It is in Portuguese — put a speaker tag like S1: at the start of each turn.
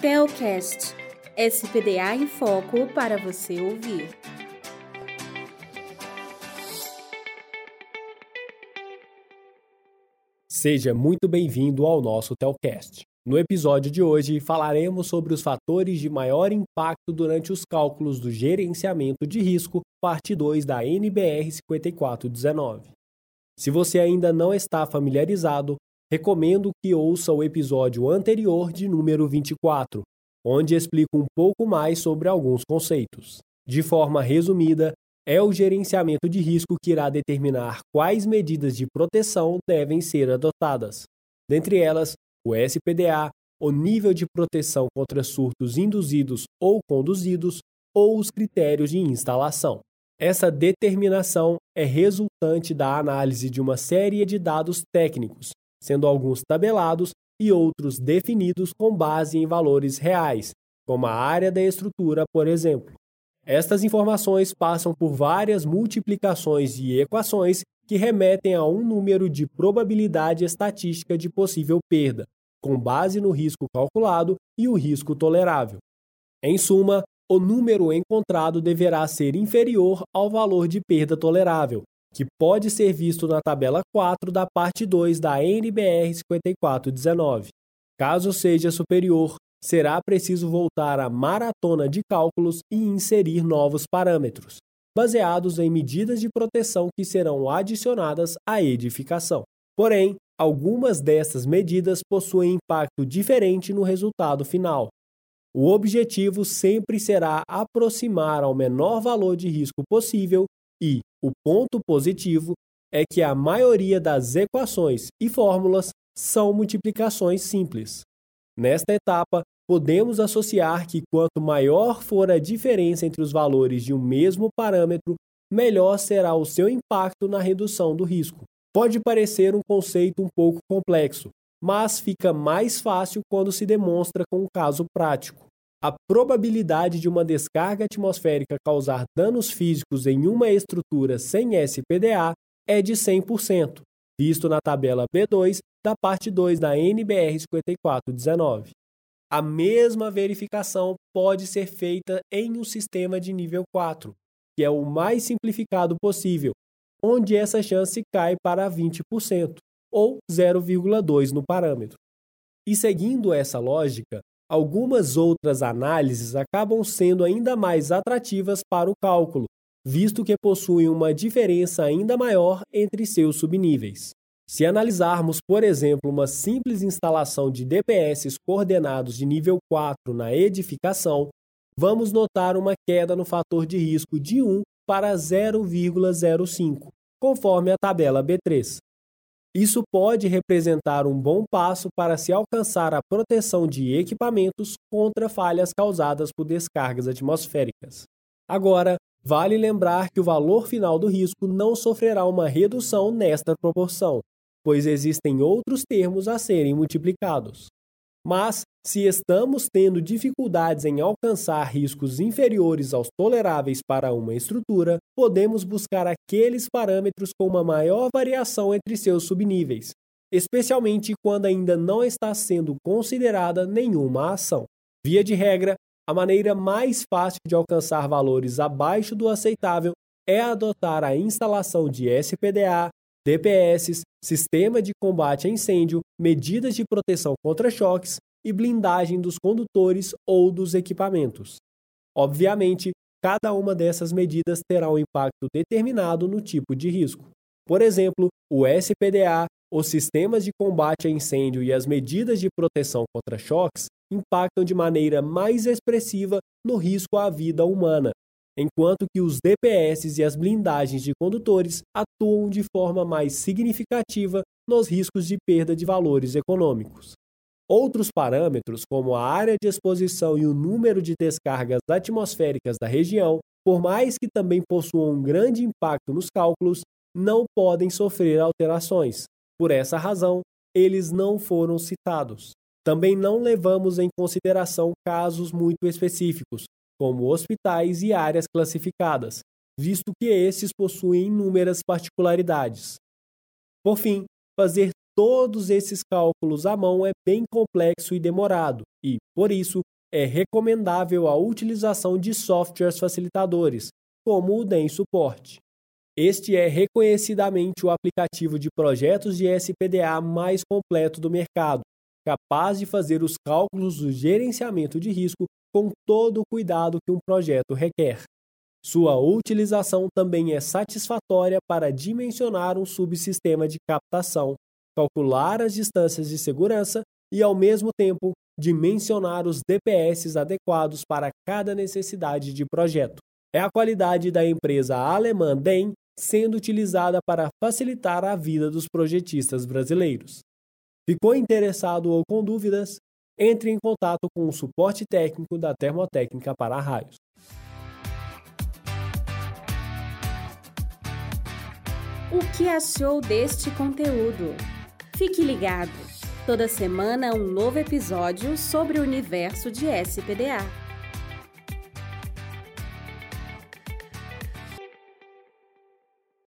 S1: Telcast SPDA em Foco para você ouvir.
S2: Seja muito bem-vindo ao nosso Telcast. No episódio de hoje, falaremos sobre os fatores de maior impacto durante os cálculos do gerenciamento de risco, parte 2 da NBR 5419. Se você ainda não está familiarizado, recomendo que ouça o episódio anterior de número 24, onde explico um pouco mais sobre alguns conceitos. De forma resumida, é o gerenciamento de risco que irá determinar quais medidas de proteção devem ser adotadas. Dentre elas, o SPDA, o nível de proteção contra surtos induzidos ou conduzidos, ou os critérios de instalação. Essa determinação é resultante da análise de uma série de dados técnicos, sendo alguns tabelados e outros definidos com base em valores reais, como a área da estrutura, por exemplo. Estas informações passam por várias multiplicações e equações que remetem a um número de probabilidade estatística de possível perda, com base no risco calculado e o risco tolerável. Em suma, o número encontrado deverá ser inferior ao valor de perda tolerável, que pode ser visto na tabela 4 da parte 2 da NBR 5419. Caso seja superior, será preciso voltar à maratona de cálculos e inserir novos parâmetros baseados em medidas de proteção que serão adicionadas à edificação. Porém, algumas dessas medidas possuem impacto diferente no resultado final. O objetivo sempre será aproximar ao menor valor de risco possível e o ponto positivo é que a maioria das equações e fórmulas são multiplicações simples. Nesta etapa, podemos associar que quanto maior for a diferença entre os valores de um mesmo parâmetro, melhor será o seu impacto na redução do risco. Pode parecer um conceito um pouco complexo, mas fica mais fácil quando se demonstra com um caso prático. A probabilidade de uma descarga atmosférica causar danos físicos em uma estrutura sem SPDA é de 100%, visto na tabela B2 da parte 2 da NBR 5419. A mesma verificação pode ser feita em um sistema de nível 4, que é o mais simplificado possível, onde essa chance cai para 20%, ou 0,2 no parâmetro. E seguindo essa lógica, algumas outras análises acabam sendo ainda mais atrativas para o cálculo, visto que possuem uma diferença ainda maior entre seus subníveis. Se analisarmos, por exemplo, uma simples instalação de DPS coordenados de nível 4 na edificação, vamos notar uma queda no fator de risco de 1 para 0,05, conforme a tabela B3. Isso pode representar um bom passo para se alcançar a proteção de equipamentos contra falhas causadas por descargas atmosféricas. Agora, vale lembrar que o valor final do risco não sofrerá uma redução nesta proporção, pois existem outros termos a serem multiplicados. Mas, se estamos tendo dificuldades em alcançar riscos inferiores aos toleráveis para uma estrutura, podemos buscar aqueles parâmetros com uma maior variação entre seus subníveis, especialmente quando ainda não está sendo considerada nenhuma ação. Via de regra, a maneira mais fácil de alcançar valores abaixo do aceitável é adotar a instalação de SPDA, DPS, sistema de combate a incêndio, medidas de proteção contra choques e blindagem dos condutores ou dos equipamentos. Obviamente, cada uma dessas medidas terá um impacto determinado no tipo de risco. Por exemplo, o SPDA, os sistemas de combate a incêndio e as medidas de proteção contra choques impactam de maneira mais expressiva no risco à vida humana, enquanto que os DPS e as blindagens de condutores atuam de forma mais significativa nos riscos de perda de valores econômicos. Outros parâmetros, como a área de exposição e o número de descargas atmosféricas da região, por mais que também possuam um grande impacto nos cálculos, não podem sofrer alterações. Por essa razão, eles não foram citados. Também não levamos em consideração casos muito específicos, como hospitais e áreas classificadas, visto que esses possuem inúmeras particularidades. Por fim, fazer todos esses cálculos à mão é bem complexo e demorado, e, por isso, é recomendável a utilização de softwares facilitadores, como o DEM Support. Este é reconhecidamente o aplicativo de projetos de SPDA mais completo do mercado, capaz de fazer os cálculos do gerenciamento de risco com todo o cuidado que um projeto requer. Sua utilização também é satisfatória para dimensionar um subsistema de captação, calcular as distâncias de segurança e, ao mesmo tempo, dimensionar os DPS adequados para cada necessidade de projeto. É a qualidade da empresa alemã DEM sendo utilizada para facilitar a vida dos projetistas brasileiros. Ficou interessado ou com dúvidas? Entre em contato com o suporte técnico da Termotécnica para Raios.
S1: O que achou deste conteúdo? Fique ligado! Toda semana um novo episódio sobre o universo de SPDA.